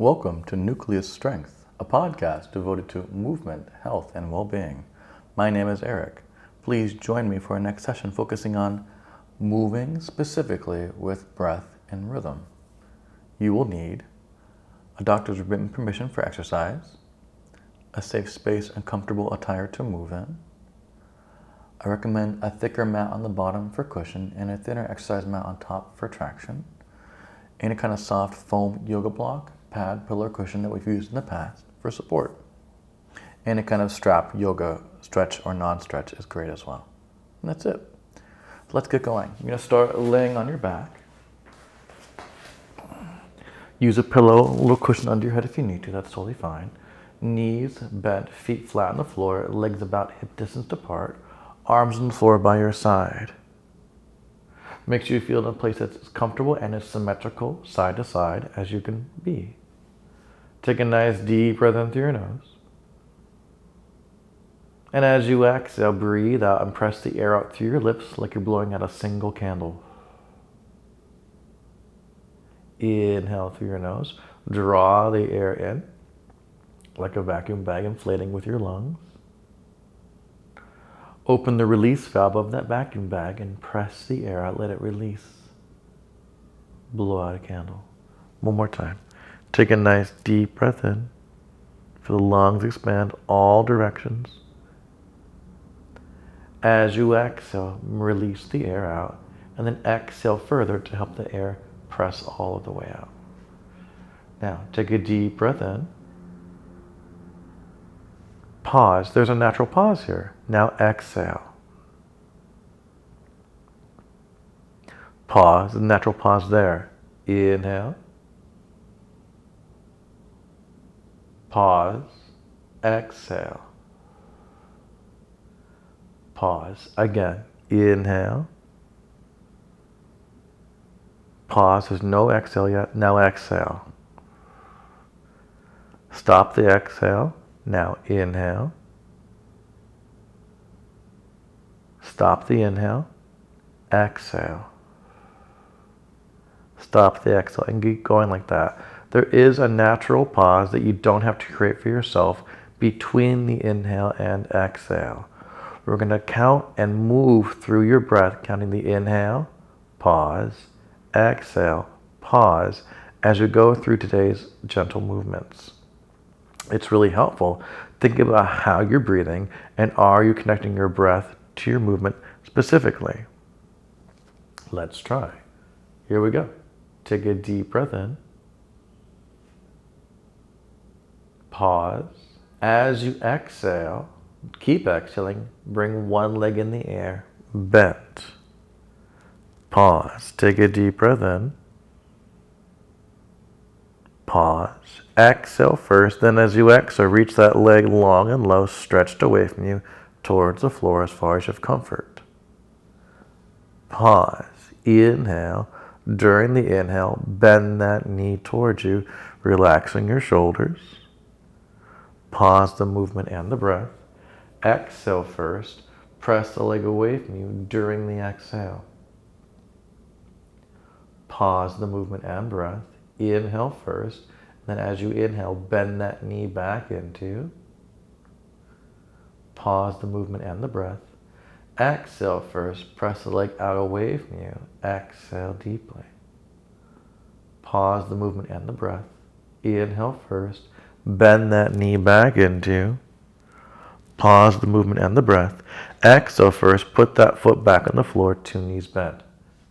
Welcome to Nucleus Strength, a podcast devoted to movement, health, and well being. My name is Eric. Please join me for our next session focusing on moving specifically with breath and rhythm. You will need a doctor's written permission for exercise, a safe space and comfortable attire to move in. I recommend a thicker mat on the bottom for cushion and a thinner exercise mat on top for traction. Any kind of soft foam yoga block pad, pillow, cushion that we've used in the past for support. Any kind of strap, yoga, stretch, or non stretch is great as well. And that's it. Let's get going. You're going to start laying on your back. Use a pillow, a little cushion under your head if you need to, that's totally fine. Knees bent, feet flat on the floor, legs about hip distance apart, arms on the floor by your side. Make sure you feel in a place that's comfortable and as symmetrical side to side as you can be. Take a nice deep breath in through your nose. And as you exhale, breathe out and press the air out through your lips like you're blowing out a single candle. Inhale through your nose. Draw the air in like a vacuum bag inflating with your lungs. Open the release valve of that vacuum bag and press the air out. Let it release. Blow out a candle. One more time. Take a nice deep breath in. Feel the lungs expand all directions. As you exhale, release the air out, and then exhale further to help the air press all of the way out. Now, take a deep breath in. Pause. There's a natural pause here. Now exhale. Pause. Natural pause there. Inhale. Pause. Exhale. Pause. Again. Inhale. Pause. There's no exhale yet. Now exhale. Stop the exhale. Now inhale. Stop the inhale. Exhale. Stop the exhale and keep going like that. There is a natural pause that you don't have to create for yourself between the inhale and exhale. We're going to count and move through your breath, counting the inhale, pause, exhale, pause, as you go through today's gentle movements. It's really helpful. Think about how you're breathing and are you connecting your breath to your movement specifically. Let's try. Here we go. Take a deep breath in. Pause. As you exhale, keep exhaling, bring one leg in the air, bent. Pause. Take a deep breath in. Pause. Exhale first, then as you exhale, reach that leg long and low, stretched away from you towards the floor as far as you have comfort. Pause. Inhale. During the inhale, bend that knee towards you, relaxing your shoulders. Pause the movement and the breath. Exhale first. Press the leg away from you during the exhale. Pause the movement and breath. Inhale first. Then as you inhale, bend that knee back into. Pause the movement and the breath. Exhale first. Press the leg out away from you. Exhale deeply. Pause the movement and the breath. Inhale first. Bend that knee back into. Pause the movement and the breath. Exhale first. Put that foot back on the floor, two knees bent.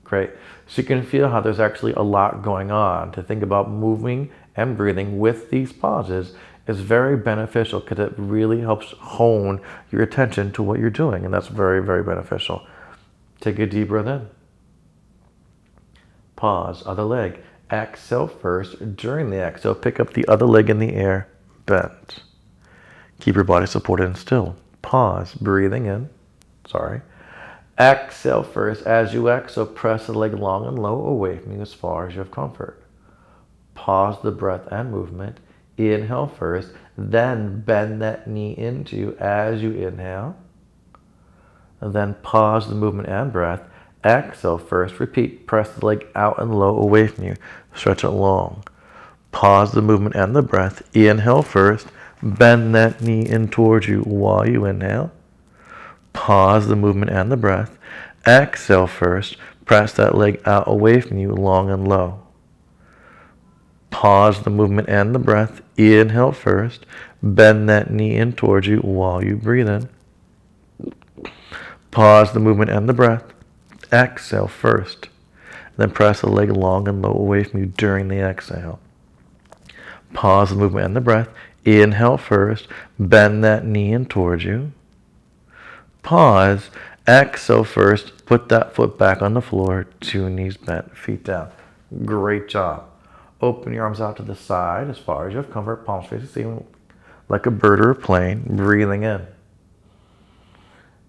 Great. So you can feel how there's actually a lot going on. To think about moving and breathing with these pauses is very beneficial because it really helps hone your attention to what you're doing. And that's very, very beneficial. Take a deep breath in. Pause, other leg. Exhale first. During the exhale, pick up the other leg in the air, bent. Keep your body supported and still. Pause, breathing in. Sorry. Exhale first. As you exhale, press the leg long and low away from you as far as you have comfort. Pause the breath and movement. Inhale first, then bend that knee into you as you inhale. And then pause the movement and breath. Exhale first. Repeat. Press the leg out and low away from you. Stretch it long. Pause the movement and the breath. Inhale first. Bend that knee in towards you while you inhale. Pause the movement and the breath. Exhale first. Press that leg out away from you, long and low. Pause the movement and the breath. Inhale first. Bend that knee in towards you while you breathe in. Pause the movement and the breath. Exhale first. Then press the leg long and low away from you during the exhale. Pause the movement and the breath. Inhale first. Bend that knee in towards you. Pause. Exhale first. Put that foot back on the floor. Two knees bent, feet down. Great job. Open your arms out to the side as far as you have comfort. Palms face the ceiling like a bird or a plane. Breathing in.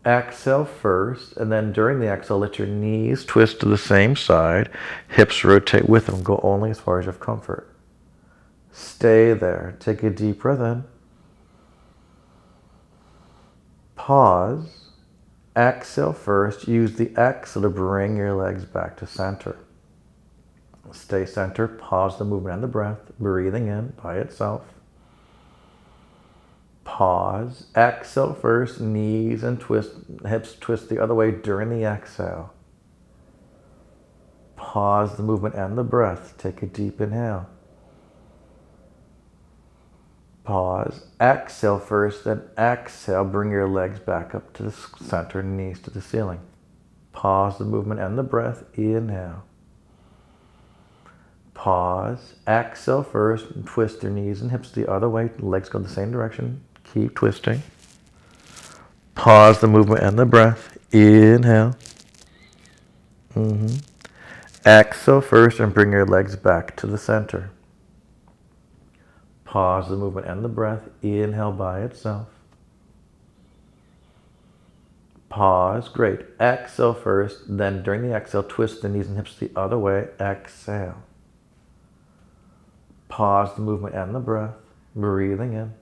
Exhale first, and then during the exhale, let your knees twist to the same side. Hips rotate with them. Go only as far as you have comfort. Stay there. Take a deep breath in. Pause. Exhale first. Use the exhale to bring your legs back to center. Stay center. Pause the movement and the breath. Breathing in by itself. Pause. Exhale first. Knees and twist. Hips twist the other way during the exhale. Pause the movement and the breath. Take a deep inhale. Pause. Exhale first, then exhale. Bring your legs back up to the center, knees to the ceiling. Pause the movement and the breath. Inhale. Pause. Exhale first. Twist your knees and hips the other way. Legs go the same direction. Keep twisting. Pause the movement and the breath. Inhale. Mm-hmm. Exhale first and bring your legs back to the center. Pause the movement and the breath. Inhale by itself. Pause. Great. Exhale first. Then during the exhale, twist the knees and hips the other way. Exhale. Pause the movement and the breath. Breathing in.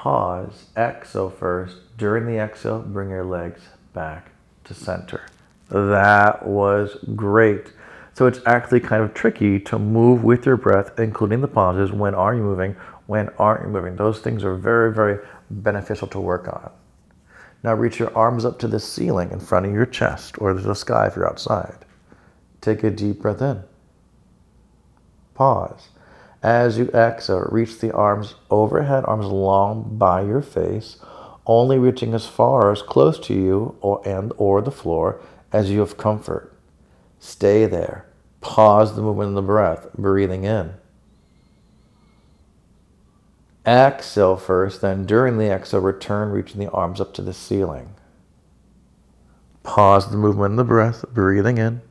Pause. Exhale first. During the exhale, bring your legs back to center. That was great. So it's actually kind of tricky to move with your breath, including the pauses. When are you moving? When aren't you moving? Those things are very, very beneficial to work on. Now reach your arms up to the ceiling in front of your chest or to the sky if you're outside. Take a deep breath in. Pause. As you exhale, reach the arms overhead, arms long by your face, only reaching as far as close to you or and or the floor as you have comfort. Stay there. Pause the movement of the breath, breathing in. Exhale first, then during the exhale, return reaching the arms up to the ceiling. Pause the movement of the breath, breathing in.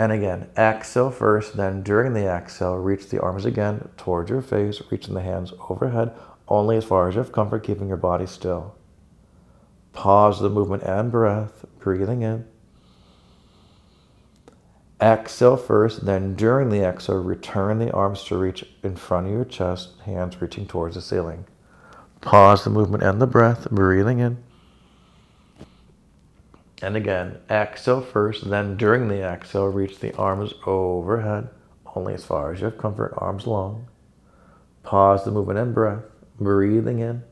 And again, exhale first, then during the exhale, reach the arms again towards your face, reaching the hands overhead, only as far as you have comfort, keeping your body still. Pause the movement and breath, breathing in. Exhale first, then during the exhale, return the arms to reach in front of your chest, hands reaching towards the ceiling. Pause the movement and the breath, breathing in. And again, exhale first, then during the exhale, reach the arms overhead, only as far as you have comfort, arms long. Pause the movement and breath, breathing in.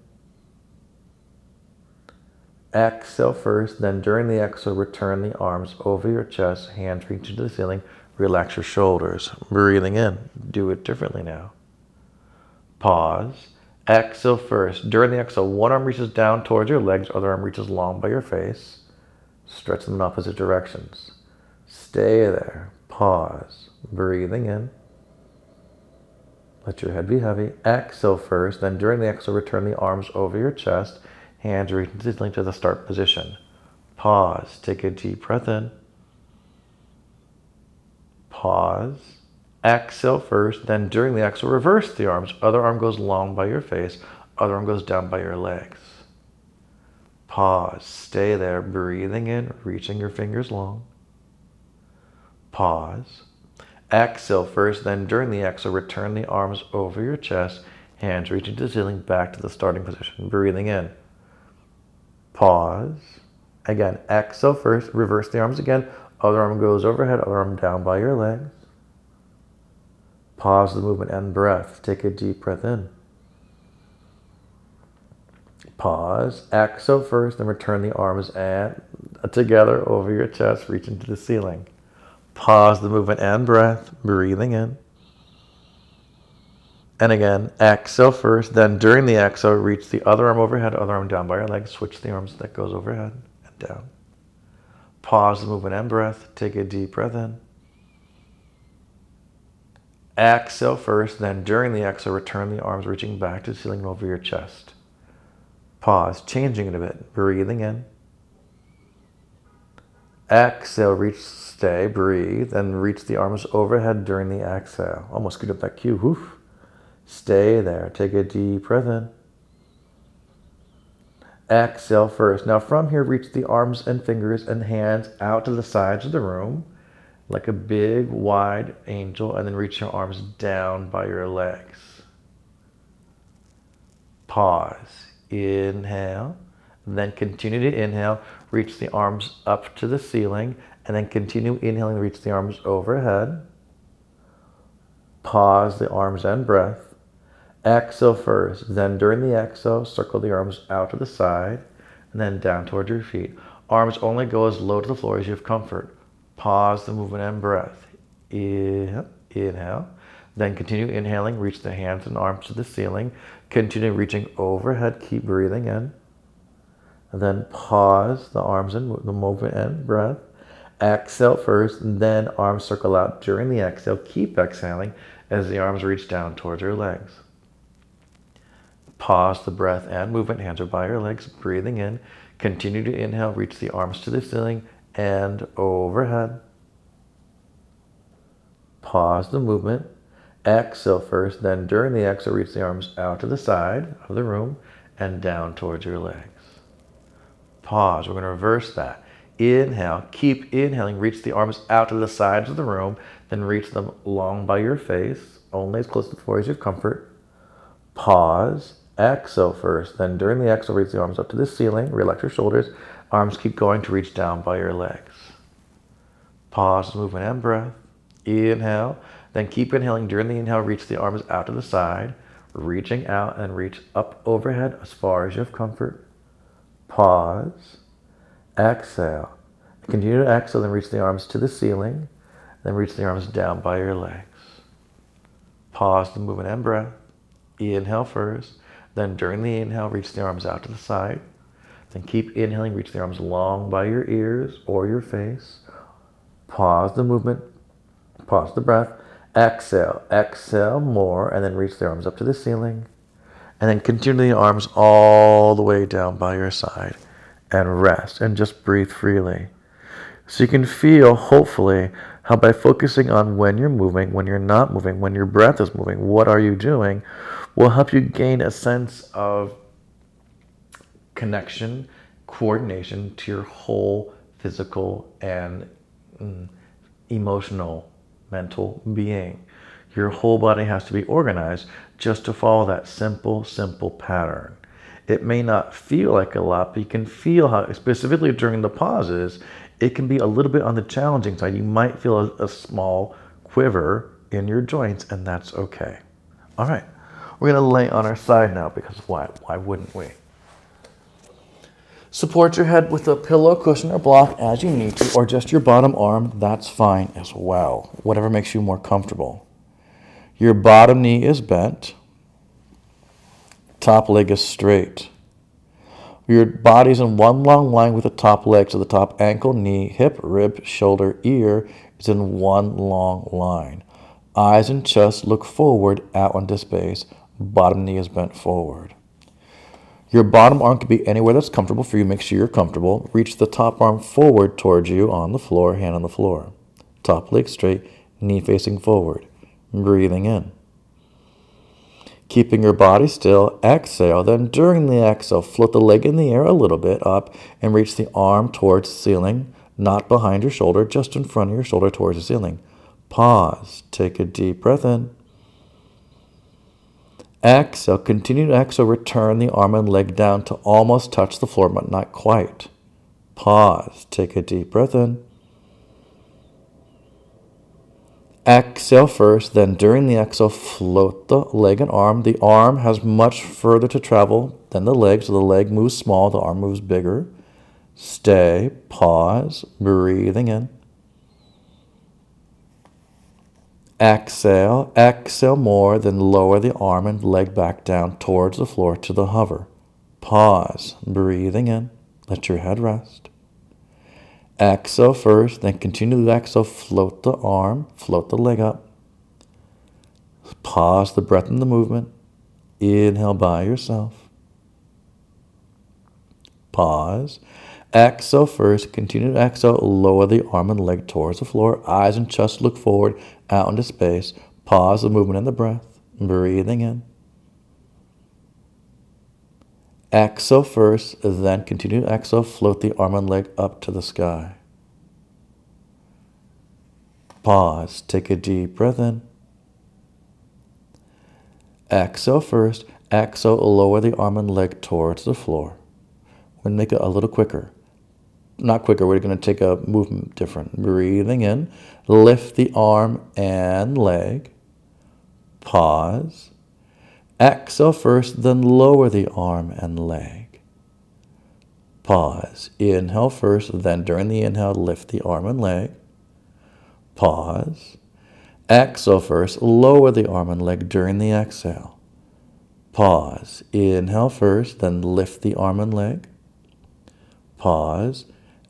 Exhale first, then during the exhale, return the arms over your chest, hands reaching to the ceiling. Relax your shoulders. Breathing in. Do it differently now. Pause. Exhale first. During the exhale, one arm reaches down towards your legs, other arm reaches long by your face. Stretch them in opposite directions. Stay there. Pause. Breathing in. Let your head be heavy. Exhale first. Then during the exhale, return the arms over your chest Hands reaching to the start position. Pause. Take a deep breath in. Pause. Exhale first, then during the exhale, reverse the arms. Other arm goes long by your face, other arm goes down by your legs. Pause. Stay there, breathing in, reaching your fingers long. Pause. Exhale first, then during the exhale, return the arms over your chest, hands reaching to the ceiling, back to the starting position, breathing in. Pause. Again, exhale first, reverse the arms again. Other arm goes overhead, other arm down by your legs. Pause the movement and breath. Take a deep breath in. Pause. Exhale first, then return the arms and uh, together over your chest, reach into the ceiling. Pause the movement and breath, breathing in. And again, exhale first, then during the exhale, reach the other arm overhead, other arm down by your leg. Switch the arms that goes overhead and down. Pause the movement and breath. Take a deep breath in. Exhale first, then during the exhale, return the arms reaching back to the ceiling over your chest. Pause, changing it a bit. Breathing in. Exhale, reach, stay, breathe, and reach the arms overhead during the exhale. Almost scoot up that cue. Woof. Stay there. Take a deep breath in. Exhale first. Now from here, reach the arms and fingers and hands out to the sides of the room like a big wide angel and then reach your arms down by your legs. Pause. Inhale. Then continue to inhale. Reach the arms up to the ceiling and then continue inhaling. Reach the arms overhead. Pause the arms and breath. Exhale first. Then during the exhale, circle the arms out to the side and then down towards your feet. Arms only go as low to the floor as you have comfort. Pause the movement and breath. Inhale, inhale. Then continue inhaling. Reach the hands and arms to the ceiling. Continue reaching overhead. Keep breathing in. And then pause the arms and the movement and breath. Exhale first, then arms circle out during the exhale. Keep exhaling as the arms reach down towards your legs. Pause the breath and movement. Hands are by your legs. Breathing in. Continue to inhale. Reach the arms to the ceiling and overhead. Pause the movement. Exhale first. Then during the exhale, reach the arms out to the side of the room and down towards your legs. Pause. We're going to reverse that. Inhale. Keep inhaling. Reach the arms out to the sides of the room. Then reach them long by your face, only as close to the floor as your comfort. Pause Exhale first. Then during the exhale, reach the arms up to the ceiling. Relax your shoulders. Arms keep going to reach down by your legs. Pause, movement, and breath. Inhale. Then keep inhaling. During the inhale, reach the arms out to the side. Reaching out and reach up overhead as far as you have comfort. Pause. Exhale. Continue to exhale, then reach the arms to the ceiling. Then reach the arms down by your legs. Pause the movement and breath. Inhale first. Then during the inhale, reach the arms out to the side. Then keep inhaling, reach the arms long by your ears or your face. Pause the movement, pause the breath. Exhale, exhale more, and then reach the arms up to the ceiling. And then continue the arms all the way down by your side and rest and just breathe freely. So you can feel, hopefully, how by focusing on when you're moving, when you're not moving, when your breath is moving, what are you doing, will help you gain a sense of connection, coordination to your whole physical and mm, emotional, mental being. Your whole body has to be organized just to follow that simple, simple pattern. It may not feel like a lot, but you can feel how, specifically during the pauses, it can be a little bit on the challenging side. You might feel a, a small quiver in your joints, and that's okay. All right. We're to lay on our side now because why? Why wouldn't we? Support your head with a pillow, cushion, or block as you need to, or just your bottom arm. That's fine as well. Whatever makes you more comfortable. Your bottom knee is bent. Top leg is straight. Your body's in one long line with the top leg, so the top ankle, knee, hip, rib, shoulder, ear is in one long line. Eyes and chest look forward, out onto space. Bottom knee is bent forward. Your bottom arm can be anywhere that's comfortable for you. Make sure you're comfortable. Reach the top arm forward towards you on the floor, hand on the floor. Top leg straight, knee facing forward. Breathing in. Keeping your body still, exhale. Then during the exhale, float the leg in the air a little bit up and reach the arm towards the ceiling, not behind your shoulder, just in front of your shoulder towards the ceiling. Pause. Take a deep breath in. Exhale, continue to exhale, return the arm and leg down to almost touch the floor, but not quite. Pause, take a deep breath in. Exhale first, then during the exhale, float the leg and arm. The arm has much further to travel than the leg, so the leg moves small, the arm moves bigger. Stay, pause, breathing in. Exhale, exhale more, then lower the arm and leg back down towards the floor to the hover. Pause, breathing in. Let your head rest. Exhale first, then continue to exhale. Float the arm, float the leg up. Pause the breath and the movement. Inhale by yourself. Pause. Exhale first. Continue to exhale. Lower the arm and leg towards the floor. Eyes and chest look forward, out into space. Pause the movement and the breath. Breathing in. Exhale first, then continue to exhale. Float the arm and leg up to the sky. Pause. Take a deep breath in. Exhale first. Exhale, lower the arm and leg towards the floor. We're going to make it a little quicker. Not quicker, we're going to take a movement different. Breathing in. Lift the arm and leg. Pause. Exhale first, then lower the arm and leg. Pause. Inhale first, then during the inhale, lift the arm and leg. Pause. Exhale first, lower the arm and leg during the exhale. Pause. Inhale first, then lift the arm and leg. Pause.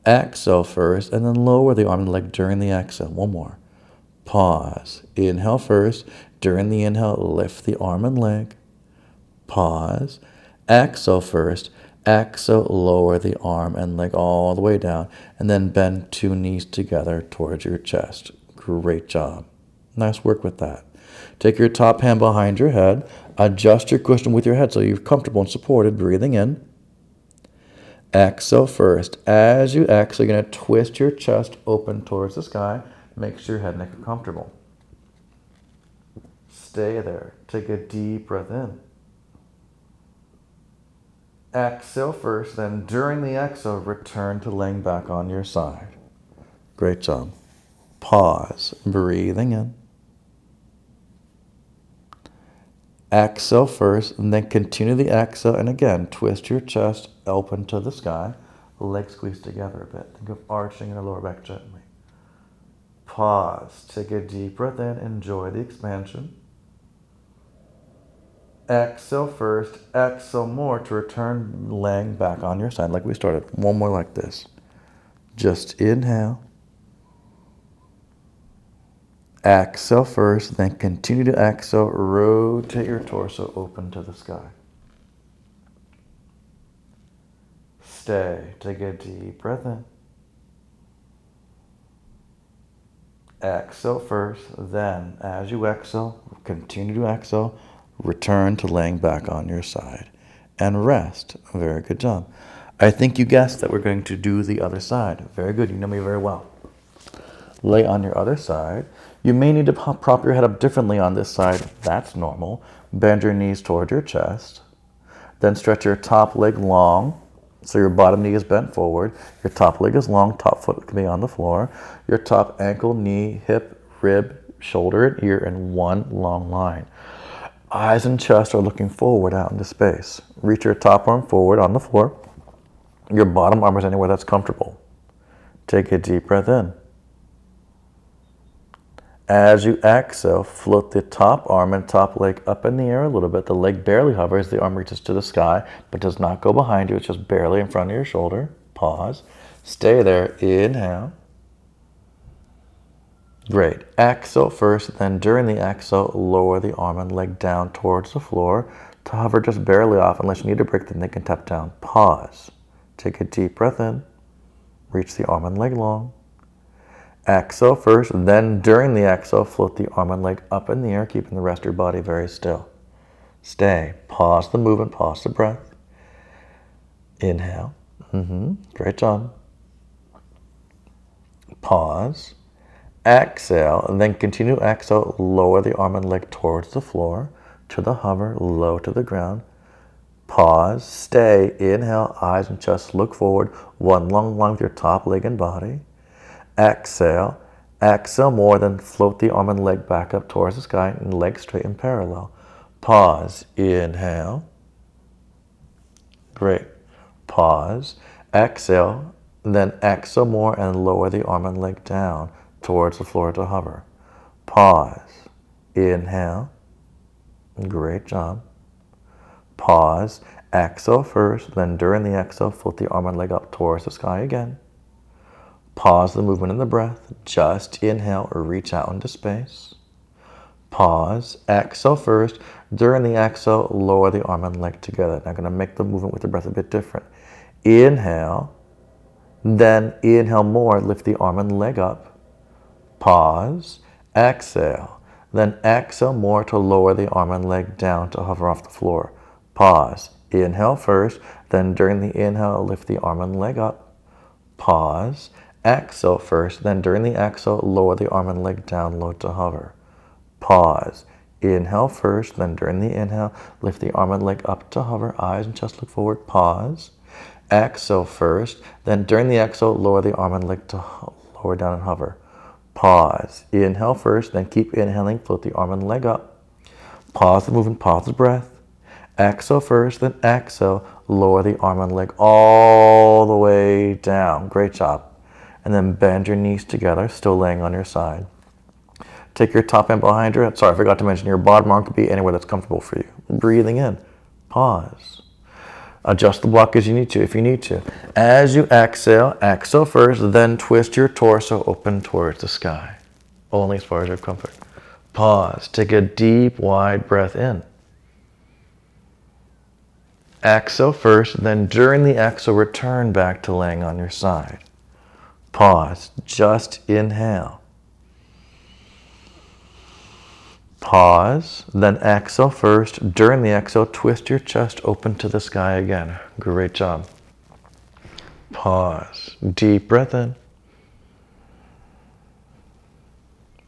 Exhale first, and then lower the arm and leg during the exhale. One more. Pause. Inhale first. During the inhale, lift the arm and leg. Pause. Exhale first. Exhale, lower the arm and leg all the way down, and then bend two knees together towards your chest. Great job. Nice work with that. Take your top hand behind your head. Adjust your cushion with your head so you're comfortable and supported. Breathing in. Exhale first. As you exhale, you're going to twist your chest open towards the sky. Make sure your head and neck are comfortable. Stay there. Take a deep breath in. Exhale first, then during the exhale, return to laying back on your side. Great job. Pause, breathing in. Exhale first, and then continue the exhale. And again, twist your chest open to the sky. Legs squeeze together a bit. Think of arching your lower back gently. Pause. Take a deep breath in. Enjoy the expansion. Exhale first. Exhale more to return laying back on your side like we started. One more like this. Just inhale. Exhale first, then continue to exhale. Rotate your torso open to the sky. Stay. Take a deep breath in. Exhale first, then as you exhale, continue to exhale, return to laying back on your side and rest. Very good job. I think you guessed that we're going to do the other side. Very good. You know me very well. Lay on your other side. You may need to prop your head up differently on this side. That's normal. Bend your knees toward your chest. Then stretch your top leg long. So your bottom knee is bent forward. Your top leg is long. Top foot can be on the floor. Your top ankle, knee, hip, rib, shoulder, and ear in one long line. Eyes and chest are looking forward out into space. Reach your top arm forward on the floor. Your bottom arm is anywhere that's comfortable. Take a deep breath in. As you exhale, float the top arm and top leg up in the air a little bit. The leg barely hovers, the arm reaches to the sky, but does not go behind you. It's just barely in front of your shoulder. Pause. Stay there. Inhale. Great. Exhale first, then during the exhale, lower the arm and leg down towards the floor to hover just barely off. Unless you need a break, then they can tap down. Pause. Take a deep breath in. Reach the arm and leg long. Exhale first, then during the exhale, float the arm and leg up in the air, keeping the rest of your body very still. Stay. Pause the movement, pause the breath. Inhale. Mm-hmm. Great job. Pause. Exhale, and then continue exhale. Lower the arm and leg towards the floor, to the hover, low to the ground. Pause. Stay. Inhale. Eyes and chest look forward. One long line with your top leg and body. Exhale. Exhale more, then float the arm and leg back up towards the sky and leg straight and parallel. Pause. Inhale. Great. Pause. Exhale. Then exhale more and lower the arm and leg down towards the floor to hover. Pause. Inhale. Great job. Pause. Exhale first, then during the exhale, float the arm and leg up towards the sky again. Pause the movement in the breath. Just inhale or reach out into space. Pause. Exhale first. During the exhale, lower the arm and leg together. Now, I'm going to make the movement with the breath a bit different. Inhale. Then inhale more. Lift the arm and leg up. Pause. Exhale. Then exhale more to lower the arm and leg down to hover off the floor. Pause. Inhale first. Then during the inhale, lift the arm and leg up. Pause. Exhale first. Then during the exhale, lower the arm and leg down low to hover. Pause. Inhale first. Then during the inhale, lift the arm and leg up to hover. Eyes and chest look forward. Pause. Exhale first. Then during the exhale, lower the arm and leg to lower down and hover. Pause. Inhale first, then keep inhaling, float the arm and leg up. Pause the movement, pause the breath. Exhale first, then exhale, lower the arm and leg all the way down. Great job. And then bend your knees together, still laying on your side. Take your top hand behind your head. Sorry, I forgot to mention your bottom arm could be anywhere that's comfortable for you. Breathing in. Pause. Adjust the block as you need to, if you need to. As you exhale, exhale first, then twist your torso open towards the sky. Only as far as your comfort. Pause. Take a deep, wide breath in. Exhale first, then during the exhale, return back to laying on your side. Pause. Just inhale. Pause, then exhale first. During the exhale, twist your chest open to the sky again. Great job. Pause. Deep breath in.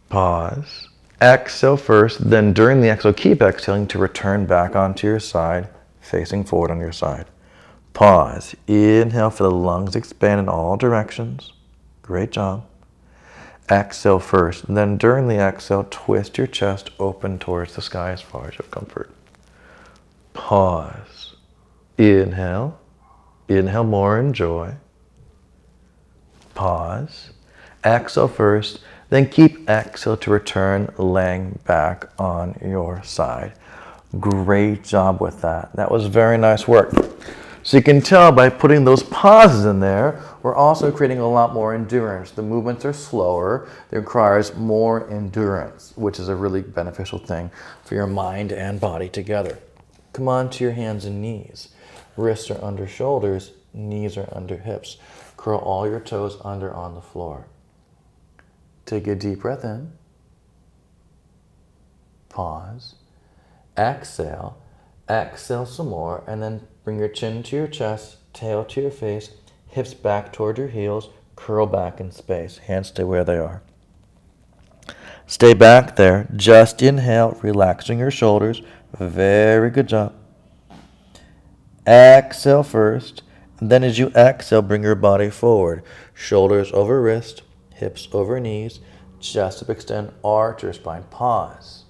Pause. Exhale first, then during the exhale, keep exhaling to return back onto your side, facing forward on your side. Pause. Inhale for the lungs expand in all directions. Great job. Exhale first. Then during the exhale, twist your chest open towards the sky as far as your comfort. Pause. Inhale. Inhale more, enjoy. Pause. Exhale first. Then keep exhale to return, laying back on your side. Great job with that. That was very nice work. So you can tell by putting those pauses in there, we're also creating a lot more endurance. The movements are slower, it requires more endurance, which is a really beneficial thing for your mind and body together. Come on to your hands and knees. Wrists are under shoulders, knees are under hips. Curl all your toes under on the floor. Take a deep breath in. Pause. Exhale. Exhale some more, and then bring your chin to your chest, tail to your face, hips back toward your heels, curl back in space. Hands stay where they are. Stay back there. Just inhale, relaxing your shoulders. Very good job. Exhale first. And then as you exhale, bring your body forward. Shoulders over wrist, hips over knees. Chest up, extend, arch your spine. Pause.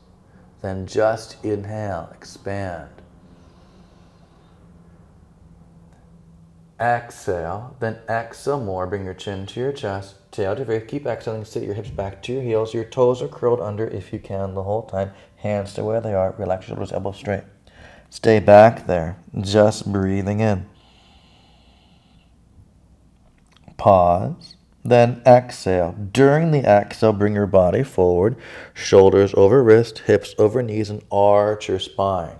Then just inhale, expand. Exhale, then exhale more. Bring your chin to your chest, tail to your face. Keep exhaling. Sit your hips back to your heels. Your toes are curled under if you can the whole time. Hands to where they are. Relax your shoulders, elbows straight. Stay back there. Just breathing in. Pause. Then exhale. During the exhale, bring your body forward, shoulders over wrist, hips over knees, and arch your spine.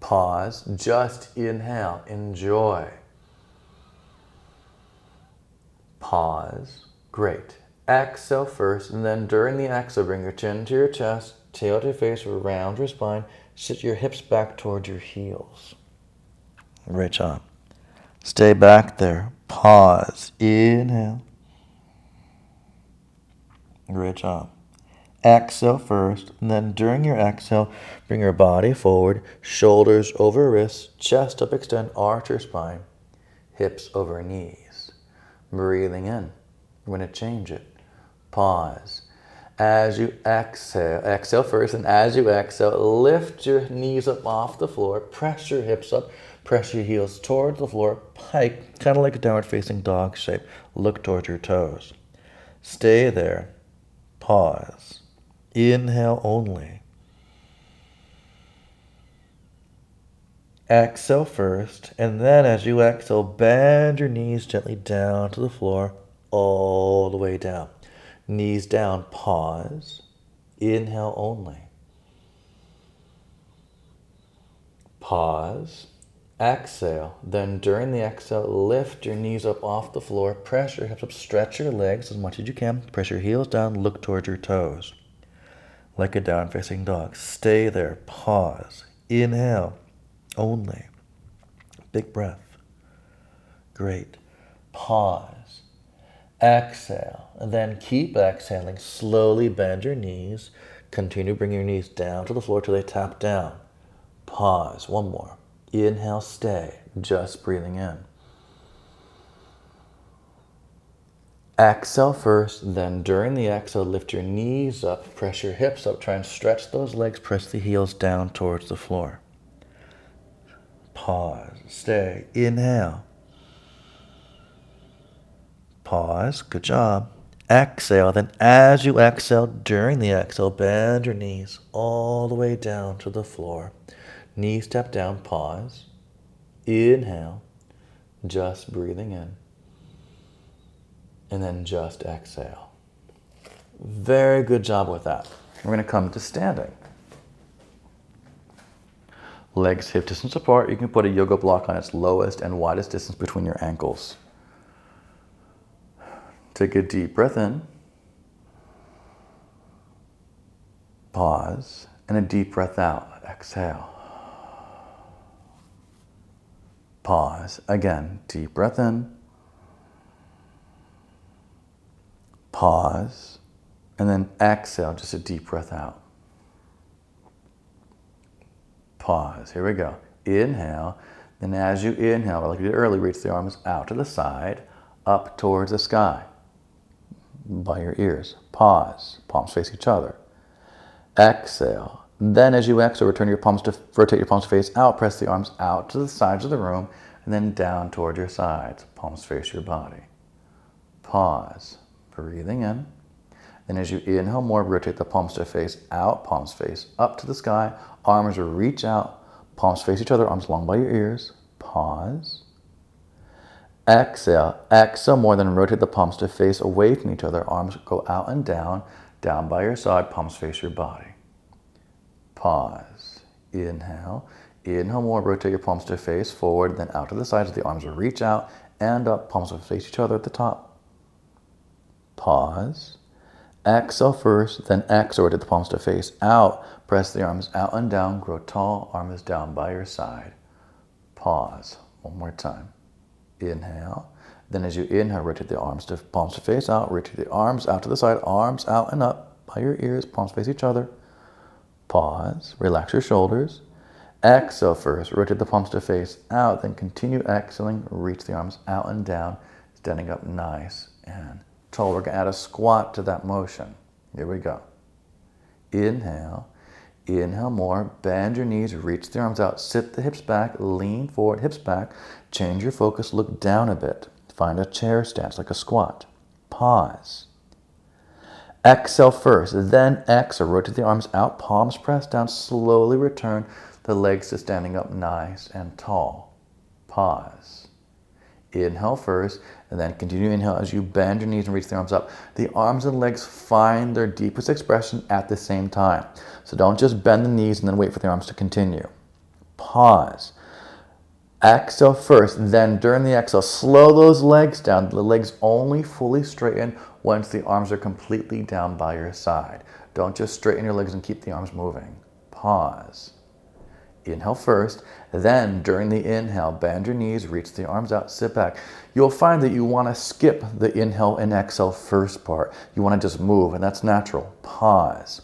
Pause. Just inhale. Enjoy. Pause. Great. Exhale first, and then during the exhale, bring your chin to your chest, tail to your face, round your spine. Sit your hips back towards your heels. Great job. Stay back there. Pause. Inhale. Great job. Exhale first, and then during your exhale, bring your body forward, shoulders over wrists, chest up, extend, arch your spine, hips over knees. Breathing in. I'm going to change it. Pause. As you exhale, exhale first, and as you exhale, lift your knees up off the floor, press your hips up, press your heels towards the floor, pike, kind of like a downward facing dog shape. Look towards your toes. Stay there. Pause. Inhale only. Exhale first, and then as you exhale, bend your knees gently down to the floor, all the way down. Knees down, pause. Inhale only. Pause. Exhale. Then during the exhale, lift your knees up off the floor, press your hips up, stretch your legs as much as you can, press your heels down, look towards your toes. Like a down facing dog. Stay there. Pause. Inhale only. Big breath. Great. Pause. Exhale. And then keep exhaling. Slowly bend your knees. Continue bring your knees down to the floor till they tap down. Pause. One more. Inhale, stay. Just breathing in. Exhale first, then during the exhale, lift your knees up, press your hips up, try and stretch those legs, press the heels down towards the floor. Pause, stay, inhale. Pause, good job. Exhale, then as you exhale, during the exhale, bend your knees all the way down to the floor. Knee step down, pause. Inhale, just breathing in. And then just exhale. Very good job with that. We're going to come to standing. Legs hip distance apart. You can put a yoga block on its lowest and widest distance between your ankles. Take a deep breath in. Pause. And a deep breath out. Exhale. Pause. Again, deep breath in. Pause. And then exhale, just a deep breath out. Pause. Here we go. Inhale. Then as you inhale, like you did earlier, reach the arms out to the side, up towards the sky by your ears. Pause. Palms face each other. Exhale. Then as you exhale, return your palms to rotate your palms face out, press the arms out to the sides of the room, and then down toward your sides. Palms face your body. Pause. Breathing in. Then as you inhale more, rotate the palms to face out, palms face up to the sky, arms reach out, palms face each other, arms long by your ears. Pause. Exhale. Exhale more, then rotate the palms to face away from each other, arms go out and down, down by your side, palms face your body. Pause. Inhale. Inhale more, rotate your palms to face forward, then out to the sides. The arms will reach out and up, palms will face each other at the top. Pause. Exhale first, then exhale, the palms to face out. Press the arms out and down, grow tall, arms down by your side. Pause. One more time. Inhale. Then as you inhale, rotate the arms to palms to face out, rotate the arms out to the side, arms out and up by your ears, palms face each other. Pause. Relax your shoulders. Exhale first, rotate the palms to face out, then continue exhaling, reach the arms out and down, standing up nice and tall. We're going to add a squat to that motion. Here we go. Inhale, inhale more, bend your knees, reach the arms out, sit the hips back, lean forward, hips back, change your focus, look down a bit. Find a chair stance like a squat. Pause. Exhale first, then exhale. Rotate the arms out, palms pressed down. Slowly return the legs to standing up nice and tall. Pause. Inhale first, and then continue inhale as you bend your knees and reach the arms up. The arms and legs find their deepest expression at the same time. So don't just bend the knees and then wait for the arms to continue. Pause. Exhale first, then during the exhale, slow those legs down. The legs only fully straighten once the arms are completely down by your side. Don't just straighten your legs and keep the arms moving. Pause. Inhale first, then during the inhale, bend your knees, reach the arms out, sit back. You'll find that you want to skip the inhale and exhale first part. You want to just move, and that's natural. Pause.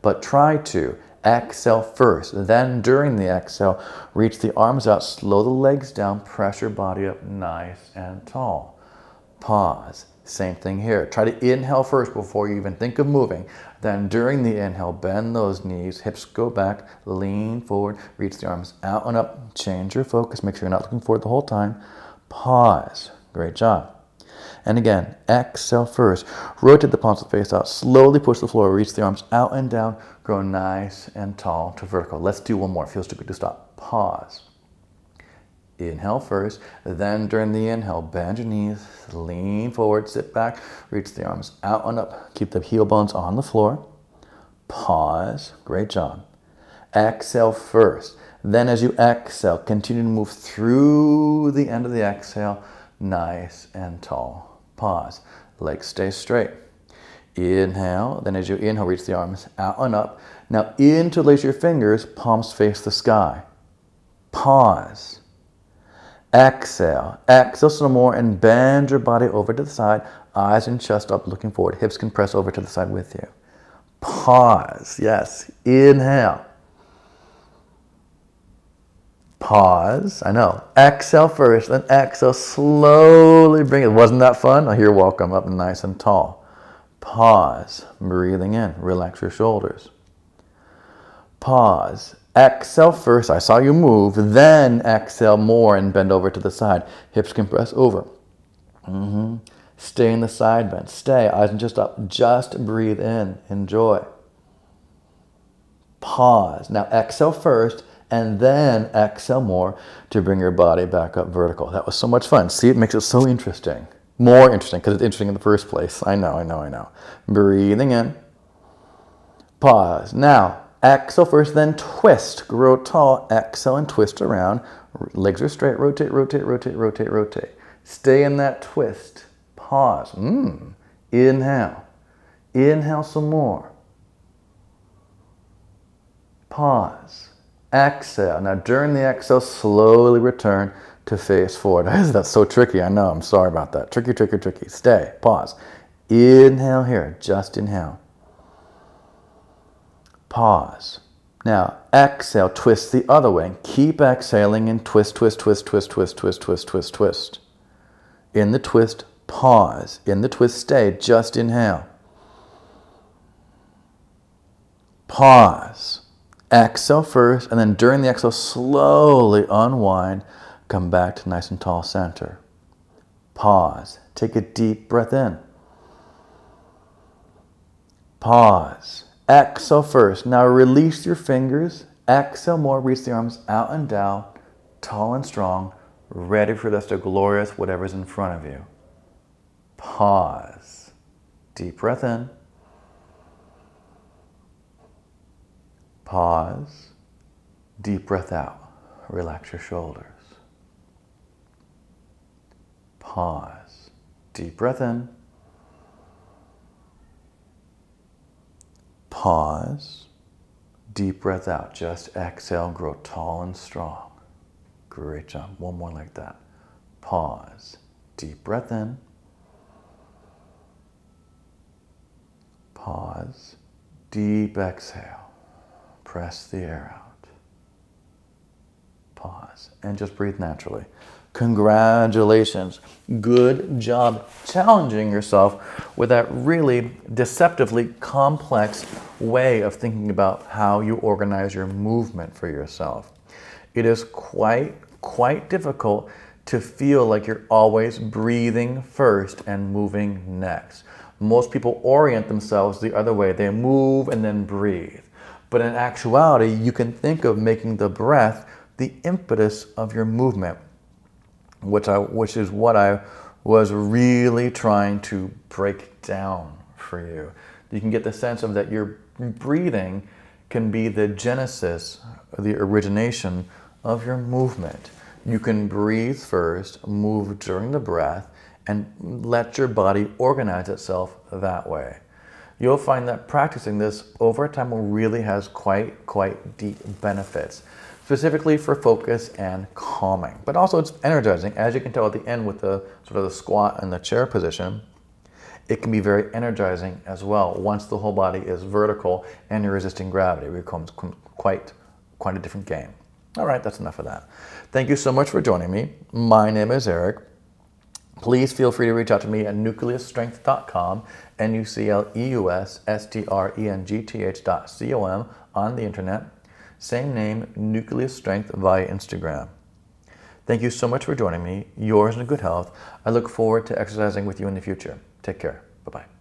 But try to exhale first. Then during the exhale, reach the arms out, slow the legs down, press your body up nice and tall. Pause Same thing here. Try to inhale first before you even think of moving. Then during the inhale, bend those knees, hips go back, lean forward, reach the arms out and up. Change your focus. Make sure you're not looking forward the whole time. Pause. Great job. And again, exhale first. Rotate the palms of the face out. Slowly push the floor. Reach the arms out and down. Grow nice and tall to vertical. Let's do one more. Feels too good to stop. Pause. Inhale first, then during the inhale, bend your knees, lean forward, sit back, reach the arms out and up. Keep the heel bones on the floor. Pause. Great job. Exhale first. Then as you exhale, continue to move through the end of the exhale, nice and tall. Pause. Legs stay straight. Inhale. Then as you inhale, reach the arms out and up. Now interlace your fingers, palms face the sky. Pause. Exhale. Exhale some more and bend your body over to the side. Eyes and chest up, looking forward. Hips can press over to the side with you. Pause. Yes. Inhale. Pause. I know. Exhale first, then exhale. Slowly bring it. Wasn't that fun? Oh, you're welcome. Up nice and tall. Pause. Breathing in. Relax your shoulders. Pause. Exhale first. I saw you move. Then exhale more and bend over to the side. Hips compress over. Mm-hmm. Stay in the side bend. Stay. Eyes and just up. Just breathe in. Enjoy. Pause. Now exhale first and then exhale more to bring your body back up vertical. That was so much fun. See, it makes it so interesting. More interesting because it's interesting in the first place. I know, I know, I know. Breathing in. Pause. Now, Exhale first, then twist. Grow tall. Exhale and twist around. Legs are straight. Rotate, rotate, rotate, rotate, rotate. Stay in that twist. Pause. Mm. Inhale. Inhale some more. Pause. Exhale. Now during the exhale, slowly return to face forward. That's so tricky. I know. I'm sorry about that. Tricky, tricky, tricky. Stay. Pause. Inhale here. Just inhale. Pause. Now, exhale, twist the other way. Keep exhaling and twist, twist, twist, twist, twist, twist, twist, twist, twist. In the twist, pause. In the twist, stay. Just inhale. Pause. Exhale first, and then during the exhale, slowly unwind. Come back to nice and tall center. Pause. Take a deep breath in. Pause. Exhale first. Now release your fingers. Exhale more. Reach the arms out and down, tall and strong, ready for this to glorious whatever's in front of you. Pause. Deep breath in. Pause. Deep breath out. Relax your shoulders. Pause. Deep breath in. Pause. Deep breath out. Just exhale. Grow tall and strong. Great job. One more like that. Pause. Deep breath in. Pause. Deep exhale. Press the air out. Pause. And just breathe naturally. Congratulations. Good job challenging yourself with that really deceptively complex way of thinking about how you organize your movement for yourself. It is quite, quite difficult to feel like you're always breathing first and moving next. Most people orient themselves the other way. They move and then breathe. But in actuality, you can think of making the breath the impetus of your movement which I which is what I was really trying to break down for you. You can get the sense of that your breathing can be the genesis, the origination of your movement. You can breathe first, move during the breath, and let your body organize itself that way. You'll find that practicing this over time really has quite, quite deep benefits specifically for focus and calming. But also it's energizing, as you can tell at the end with the sort of the squat and the chair position. It can be very energizing as well once the whole body is vertical and you're resisting gravity. It becomes quite, quite a different game. All right, that's enough of that. Thank you so much for joining me. My name is Eric. Please feel free to reach out to me at nucleusstrength.com, N U C L E U S S T R E N G T H dot C O M on the internet. Same name, Nucleus Strength via Instagram. Thank you so much for joining me. Yours in good health. I look forward to exercising with you in the future. Take care. Bye bye.